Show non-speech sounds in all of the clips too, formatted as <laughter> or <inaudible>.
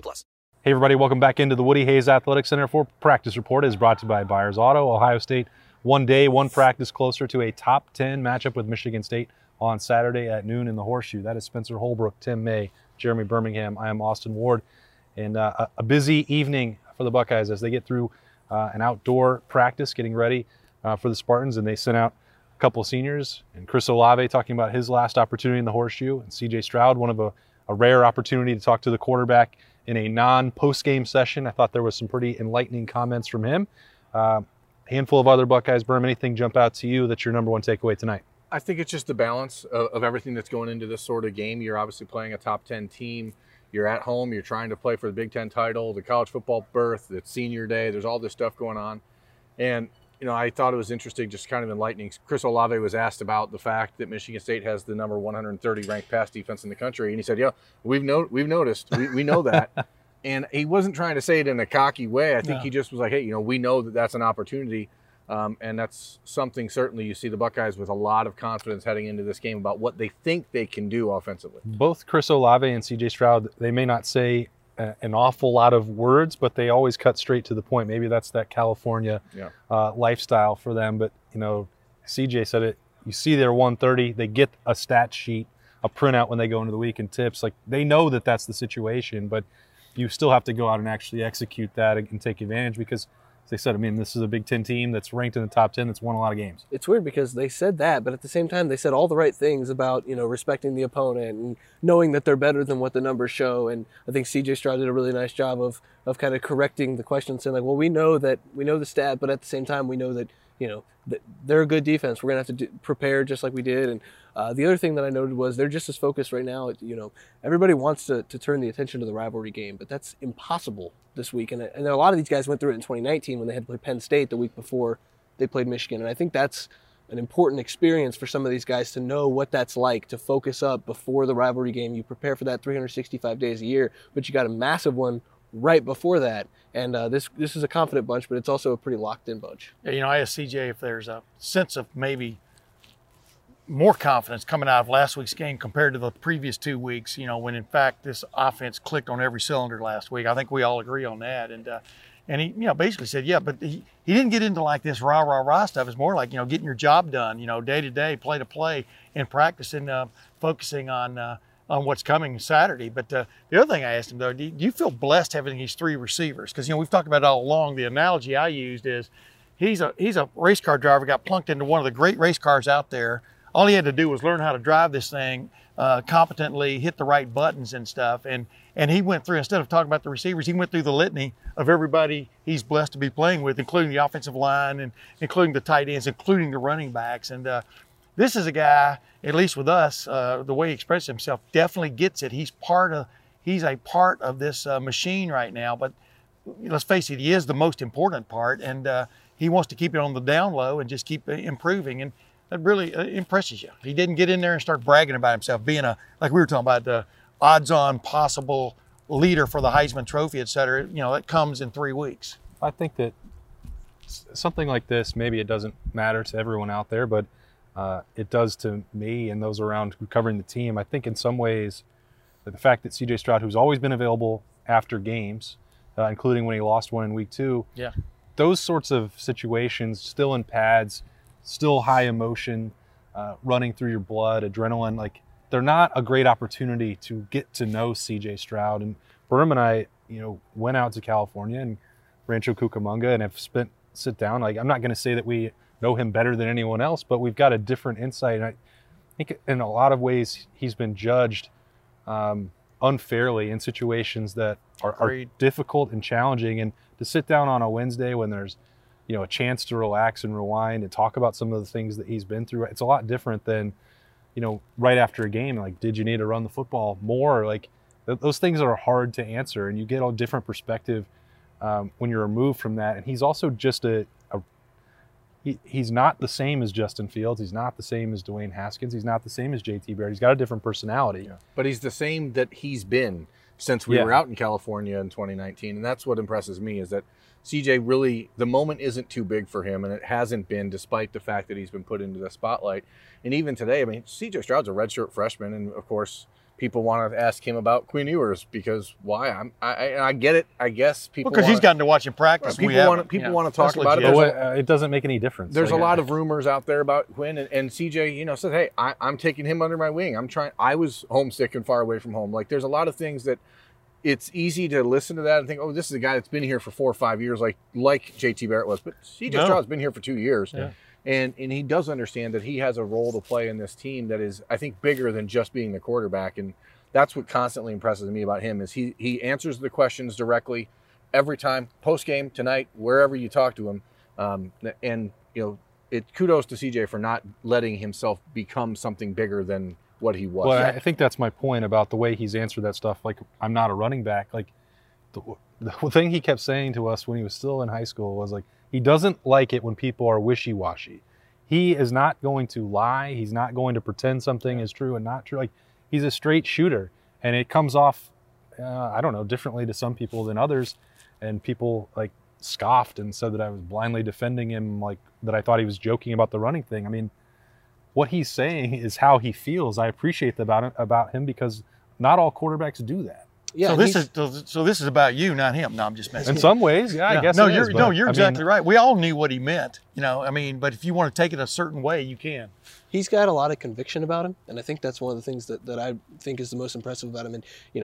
plus. Hey everybody, welcome back into the Woody Hayes Athletic Center for Practice Report. is brought to you by Byers Auto. Ohio State one day, one practice closer to a top 10 matchup with Michigan State on Saturday at noon in the Horseshoe. That is Spencer Holbrook, Tim May, Jeremy Birmingham. I am Austin Ward. And uh, a busy evening for the Buckeyes as they get through uh, an outdoor practice, getting ready uh, for the Spartans. And they sent out a couple of seniors and Chris Olave talking about his last opportunity in the Horseshoe, and CJ Stroud, one of a, a rare opportunity to talk to the quarterback in a non post game session. I thought there was some pretty enlightening comments from him. Uh, handful of other Buckeyes. Berm, anything jump out to you that's your number one takeaway tonight? I think it's just the balance of, of, everything that's going into this sort of game. You're obviously playing a top 10 team. You're at home. You're trying to play for the Big Ten title, the college football berth, it's senior day. There's all this stuff going on. And, you know, I thought it was interesting, just kind of enlightening. Chris Olave was asked about the fact that Michigan State has the number 130 ranked pass defense in the country. And he said, yeah, we've, no- we've noticed. We, we know that. <laughs> and he wasn't trying to say it in a cocky way. I think no. he just was like, hey, you know, we know that that's an opportunity um, and that's something certainly you see the Buckeyes with a lot of confidence heading into this game about what they think they can do offensively. Both Chris Olave and CJ Stroud, they may not say a, an awful lot of words, but they always cut straight to the point. Maybe that's that California yeah. uh, lifestyle for them. But, you know, CJ said it. You see their 130, they get a stat sheet, a printout when they go into the week and tips. Like they know that that's the situation, but you still have to go out and actually execute that and take advantage because – they said, I mean, this is a Big Ten team that's ranked in the top 10 that's won a lot of games. It's weird because they said that, but at the same time, they said all the right things about, you know, respecting the opponent and knowing that they're better than what the numbers show. And I think CJ Stroud did a really nice job of, of kind of correcting the question, saying, like, well, we know that, we know the stat, but at the same time, we know that, you know, they're a good defense. We're going to have to do, prepare just like we did. And uh, the other thing that I noted was they're just as focused right now. You know, everybody wants to, to turn the attention to the rivalry game, but that's impossible this week. And, and a lot of these guys went through it in 2019 when they had to play Penn State the week before they played Michigan. And I think that's an important experience for some of these guys to know what that's like to focus up before the rivalry game. You prepare for that 365 days a year, but you got a massive one right before that. And uh, this this is a confident bunch, but it's also a pretty locked in bunch. Yeah, you know, I asked CJ if there's a sense of maybe more confidence coming out of last week's game compared to the previous two weeks. You know, when in fact this offense clicked on every cylinder last week. I think we all agree on that. And uh, and he, you know, basically said, yeah, but he, he didn't get into like this rah rah rah stuff. It's more like you know getting your job done, you know, day to day, play to play, and practicing, uh, focusing on. Uh, on what's coming Saturday. But uh, the other thing I asked him though, do you, do you feel blessed having these three receivers? Because you know we've talked about it all along. The analogy I used is he's a he's a race car driver, got plunked into one of the great race cars out there. All he had to do was learn how to drive this thing uh, competently, hit the right buttons and stuff. And and he went through instead of talking about the receivers, he went through the litany of everybody he's blessed to be playing with, including the offensive line and including the tight ends, including the running backs. And uh, this is a guy, at least with us, uh, the way he expresses himself, definitely gets it. He's part of, he's a part of this uh, machine right now. But let's face it, he is the most important part, and uh, he wants to keep it on the down low and just keep improving. And that really uh, impresses you. He didn't get in there and start bragging about himself, being a like we were talking about the odds-on possible leader for the Heisman Trophy, et cetera. You know, that comes in three weeks. I think that something like this, maybe it doesn't matter to everyone out there, but uh, it does to me and those around who covering the team. I think in some ways, the fact that CJ Stroud, who's always been available after games, uh, including when he lost one in week two, yeah, those sorts of situations, still in pads, still high emotion, uh, running through your blood, adrenaline, like they're not a great opportunity to get to know CJ Stroud. And Berm and I, you know, went out to California and Rancho Cucamonga and have spent sit down. Like I'm not going to say that we know him better than anyone else, but we've got a different insight. And I think in a lot of ways he's been judged um, unfairly in situations that are, are, difficult and challenging. And to sit down on a Wednesday when there's you know a chance to relax and rewind and talk about some of the things that he's been through, it's a lot different than you know right after a game. Like, did you need to run the football more? Like Th- those things are hard to answer, and you get a different perspective um, when you're removed from that. And he's also just a, a he, he's not the same as Justin Fields. He's not the same as Dwayne Haskins. He's not the same as JT Barrett. He's got a different personality. but he's the same that he's been since we Yeah. were out in California in 2019, and that's what impresses me is that CJ really the moment isn't too big for him, and it hasn't been despite the fact that he's been put into the spotlight. And even today, I mean, CJ Stroud's a redshirt freshman, and of course. People want to ask him about Quinn Ewers because why? I'm, I, I, I get it. I guess people Because he's gotten to watch him practice. People wanna- people Yeah, wanna talk that's about it. But legit. what, uh, it doesn't make any difference. There's Like, a lot of rumors out there about Quinn, and, and CJ, you know, said, "Hey, I, I'm taking him under my wing. I'm trying. I was homesick and far away from home. Like, there's a lot of things that it's easy to listen to that and think, oh, this is a guy that's been here for four or five years, like like JT Barrett was. But CJ No. Stroud's been here for two years, Yeah. and and he does understand that he has a role to play in this team that is, I think, bigger than just being the quarterback. And that's what constantly impresses me about him is he he answers the questions directly every time, post game tonight, wherever you talk to him, um, and you know. It kudos to CJ for not letting himself become something bigger than what he was. Well, I think that's my point about the way he's answered that stuff. Like, I'm not a running back. Like, the, the thing he kept saying to us when he was still in high school was like, he doesn't like it when people are wishy-washy. He is not going to lie. He's not going to pretend something is true and not true. Like, he's a straight shooter, and it comes off, uh, I don't know, differently to some people than others. And people like scoffed and said that I was blindly defending him, like that I thought he was joking about the running thing. I mean, what he's saying is how he feels. I appreciate about it, about him because not all quarterbacks do that. Yeah, so this is so this is about you, not him. No, I'm just messing. In some ways, yeah, I guess. no, it you're is, no, you're I mean, exactly right. We all knew what he meant, you know. I mean, but if you want to take it a certain way, you can. he's got a lot of conviction about him, and I think that's one of the things that, that I think is the most impressive about him. And you know, Hey,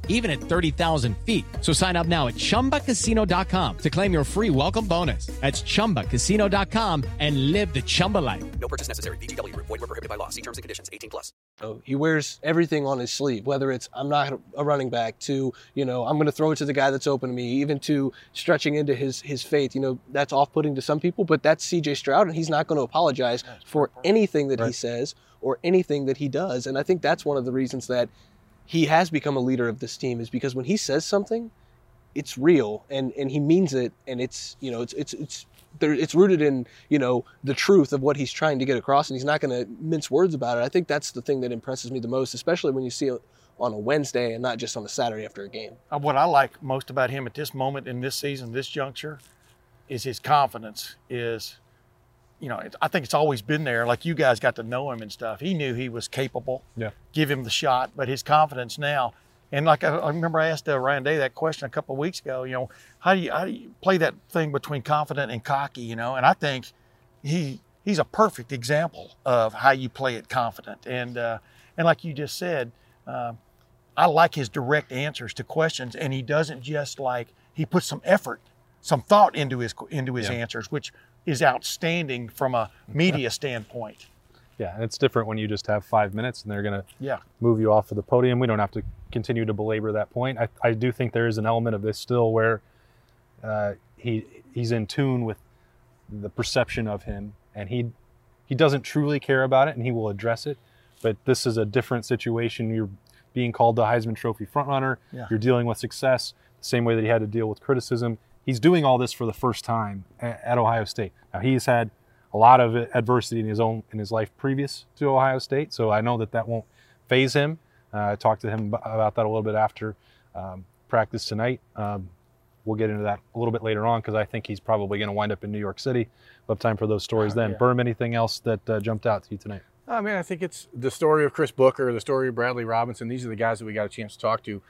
even at 30,000 feet. So sign up now at chumbacasino.com to claim your free welcome bonus. That's chumbacasino.com and live the Chumba life. No purchase necessary. VGW Group. Void were prohibited by law. See terms and conditions. 18 plus. Oh, he wears everything on his sleeve, whether it's I'm not a running back to you know I'm going to throw it to the guy that's open to me, even to stretching into his his faith. You know that's off-putting to some people, but that's C.J. Stroud, and he's not going to apologize for anything that he says or anything that he does. And I think that's one of the reasons that he has become a leader of this team is because when he says something, it's real and and he means it, and it's you know it's it's it's there, it's rooted in you know the truth of what he's trying to get across, and he's not going to mince words about it. I think that's the thing that impresses me the most, especially when you see it on a Wednesday and not just on a Saturday after a game. Uh, What I like most about him at this moment in this season, this juncture, is his confidence. Is, you know, I think it's always been there. Like you guys got to know him and stuff. He knew he was capable. Yeah. Give him the shot, but his confidence now. And like I, I remember, I asked uh, Ryan Day that question a couple of weeks ago. You know, how do you how do you play that thing between confident and cocky? You know, and I think he he's a perfect example of how you play it confident. And uh, and like you just said. Uh, I like his direct answers to questions, and he doesn't just like he puts some effort, some thought into his into his Yeah. answers, which is outstanding from a media <laughs> standpoint. Yeah, and it's different when you just have five minutes and they're going to Yeah, move you off of the podium. We don't have to continue to belabor that point. I, I do think there is an element of this still where uh, he he's in tune with the perception of him, and he he doesn't truly care about it, and he will address it. But this is a different situation. You're being called the Heisman Trophy frontrunner. Yeah. You're dealing with success the same way that he had to deal with criticism. He's doing all this for the first time at, at Ohio State. Now he's had a lot of adversity in his own in his life previous to Ohio State, so I know that that won't faze him. Uh, I talked to him about that a little bit after um, practice tonight. Um, we'll get into that a little bit later on because I think he's probably going to wind up in New York City. We'll have time for those stories Uh, then. yeah. Berm, anything else that uh, jumped out to you tonight? I mean, I think it's the story of Chris Booker, the story of Bradley Robinson. These are the guys that we got a chance to talk to.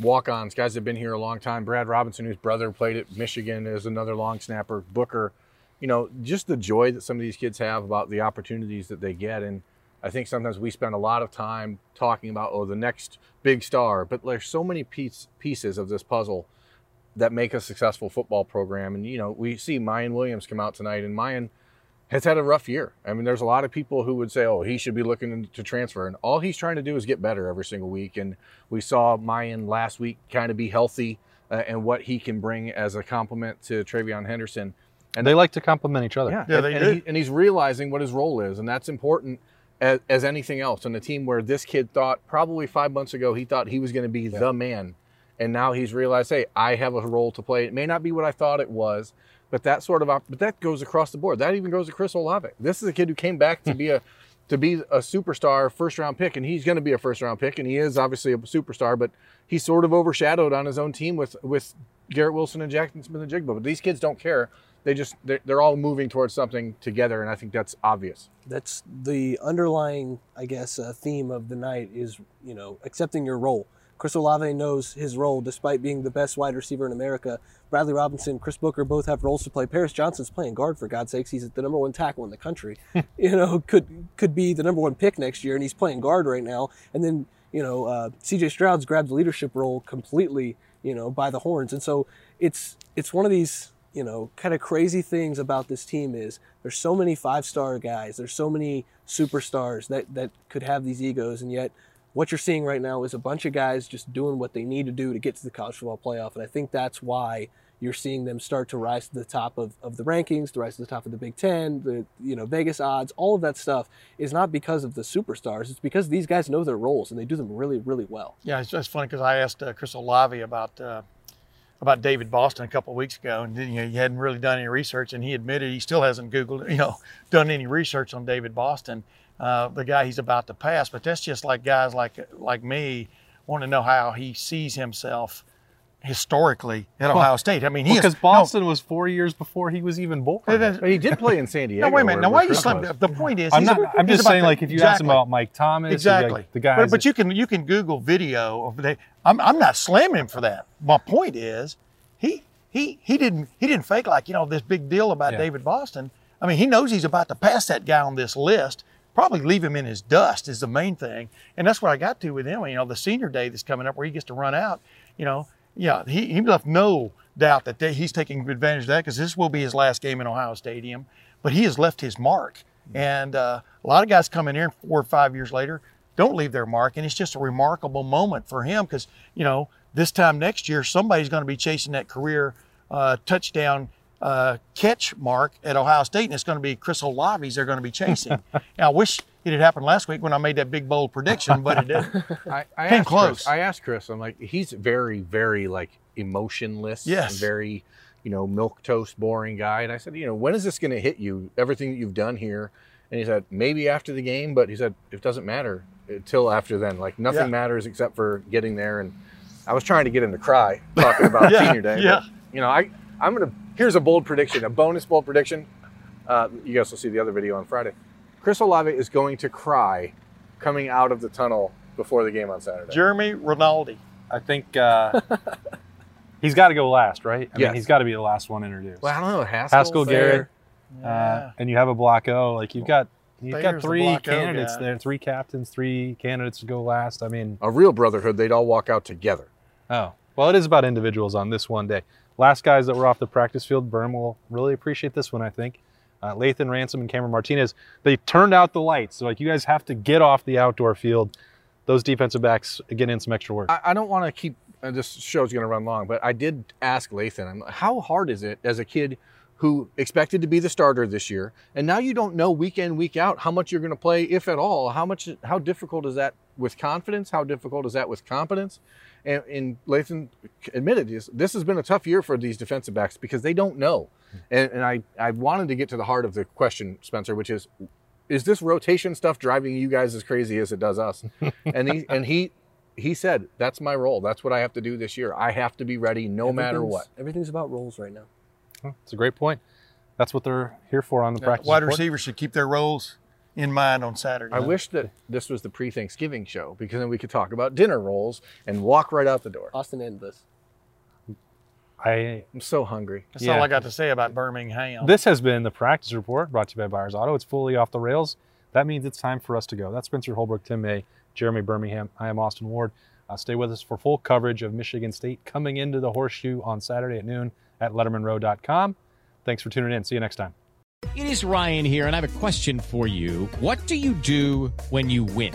Walk-ons, guys that have been here a long time. Brad Robinson, whose brother played at Michigan, is another long snapper. Booker, you know, just the joy that some of these kids have about the opportunities that they get. And I think sometimes we spend a lot of time talking about, oh, the next big star. But there's so many piece, pieces of this puzzle that make a successful football program. And, you know, we see Miyan Williams come out tonight, and Miyan has had a rough year. I mean, there's a lot of people who would say, oh, he should be looking to transfer. And all he's trying to do is get better every single week. And we saw Miyan last week kind of be healthy uh, and what he can bring as a complement to TreVeyon Henderson. And they like to complement each other. Yeah, Yeah, and, they and, do. he, and he's realizing what his role is, and that's important as, as anything else. On a team where this kid thought probably five months ago he thought he was going to be the man, and now he's realized, hey, I have a role to play. It may not be what I thought it was, but that sort of op- but that goes across the board. That even goes to Chris Olave. This is a kid who came back to be a to be a superstar first round pick, and he's going to be a first round pick, and he is obviously a superstar, but he's sort of overshadowed on his own team with with Garrett Wilson and Jaxon Smith-Njigba. But these kids don't care. They just they're, they're all moving towards something together, and I think that's obvious. That's the underlying, I guess, uh, theme of the night is you know accepting your role. Chris Olave knows his role, despite being the best wide receiver in America. Bradley Robinson, Chris Booker both have roles to play. Paris Johnson's playing guard for God's sakes. He's the number one tackle in the country. <laughs> you know, could could be the number one pick next year, and he's playing guard right now. And then you know, uh, C.J. Stroud's grabbed the leadership role completely, you know, by the horns. And so it's it's one of these you know kind of crazy things about this team is there's so many five star guys. There's so many superstars that that could have these egos, and yet what you're seeing right now is a bunch of guys just doing what they need to do to get to the college football playoff. And I think that's why you're seeing them start to rise to the top of, of the rankings, to rise to the top of the Big Ten, the you know Vegas odds, all of that stuff is not because of the superstars. It's because these guys know their roles and they do them really, really well. Yeah, it's just funny because I asked uh, Chris Olave about uh, about David Boston a couple of weeks ago, and you know he hadn't really done any research, and he admitted he still hasn't Googled, you know, done any research on David Boston, uh, the guy he's about to pass. But that's just like guys like like me want to know how he sees himself historically at Ohio State. I mean, he Because is, Boston was four years before he was even born. No, But he did play in San Diego. no, wait a minute. Now, why are you Chris slam? The point is, I'm not. a- I'm just saying, the- like, if you ask him about Mike Thomas, or, like, Exactly. the guys, But, but you can you can Google video of the. I'm I'm not slamming him for that. My point is, he he he didn't he didn't fake like you know this big deal about Yeah. David Boston. I mean, he knows he's about to pass that guy on this list. Probably leave him in his dust is the main thing, and that's what I got to with him. You know, the senior day that's coming up where he gets to run out. You know, yeah, he he left no doubt that they, he's taking advantage of that because this will be his last game in Ohio Stadium. But he has left his mark, and uh, a lot of guys coming in here four or five years later don't leave their mark, and it's just a remarkable moment for him because you know this time next year somebody's going to be chasing that career uh, touchdown uh, catch mark at Ohio State, and it's going to be Chris Olave's they're going to be chasing. <laughs> now, I wish it had happened last week when I made that big bold prediction, but it didn't. <laughs> I, I Came asked close. Chris, I asked Chris. I'm like, he's very, very like emotionless. Yes. Very, you know, milk toast, boring guy. And I said, you know, when is this going to hit you? Everything that you've done here. And he said, maybe after the game, but he said it doesn't matter until after then. Like nothing Yeah. matters except for getting there. And I was trying to get him to cry talking about <laughs> Yeah, senior day. yeah. But, you know, I I'm gonna. Here's a bold prediction, a bonus bold prediction. Uh, you guys will see the other video on Friday. Chris Olave is going to cry coming out of the tunnel before the game on Saturday. Jeremy Rinaldi. I think uh, <laughs> he's got to go last, right? I Yes. mean, he's got to be the last one introduced. Well, I don't know. Haskell, Haskell Thayer. Garrett, uh, and you have a block O. Like you've got you've got Thayer's the three candidates there, three captains, three candidates to go last. I mean, a real brotherhood, they'd all walk out together. oh well, it is about individuals on this one day. Last guys that were off the practice field, Berm will really appreciate this one, I think. Uh, Lathan Ransom and Cameron Martinez, they turned out the lights. So like you guys have to get off the outdoor field. Those defensive backs get in some extra work. I, I don't want to keep uh, this show's going to run long, but I did ask Lathan, how hard is it as a kid who expected to be the starter this year, and now you don't know week in week out how much you're going to play, if at all. How much? How difficult is that with confidence? How difficult is that with competence? And, and Lathan admitted this. This has been a tough year for these defensive backs because they don't know. And, and I, I wanted to get to the heart of the question, Spencer, which is, is this rotation stuff driving you guys as crazy as it does us? <laughs> and he and he he said, that's my role. That's what I have to do this year. I have to be ready no matter what. Everything's about roles right now. It's a great point. That's what they're here for on the practice. Wide report. receivers should keep their roles in mind on Saturday. I wish that this was the pre-Thanksgiving show because then we could talk about dinner rolls and walk right out the door. Austin, end this. I I'm so hungry. That's yeah. all I got to say about Birmingham. This has been the practice report brought to you by Byers Auto. It's fully off the rails. That means it's time for us to go. That's Spencer Holbrook, Tim May, Jeremy Birmingham. I am Austin Ward. Uh, stay with us for full coverage of Michigan State coming into the horseshoe on Saturday at noon at lettermenrow.com. Thanks for tuning in. See you next time. It is Ryan here, and I have a question for you. What do you do when you win?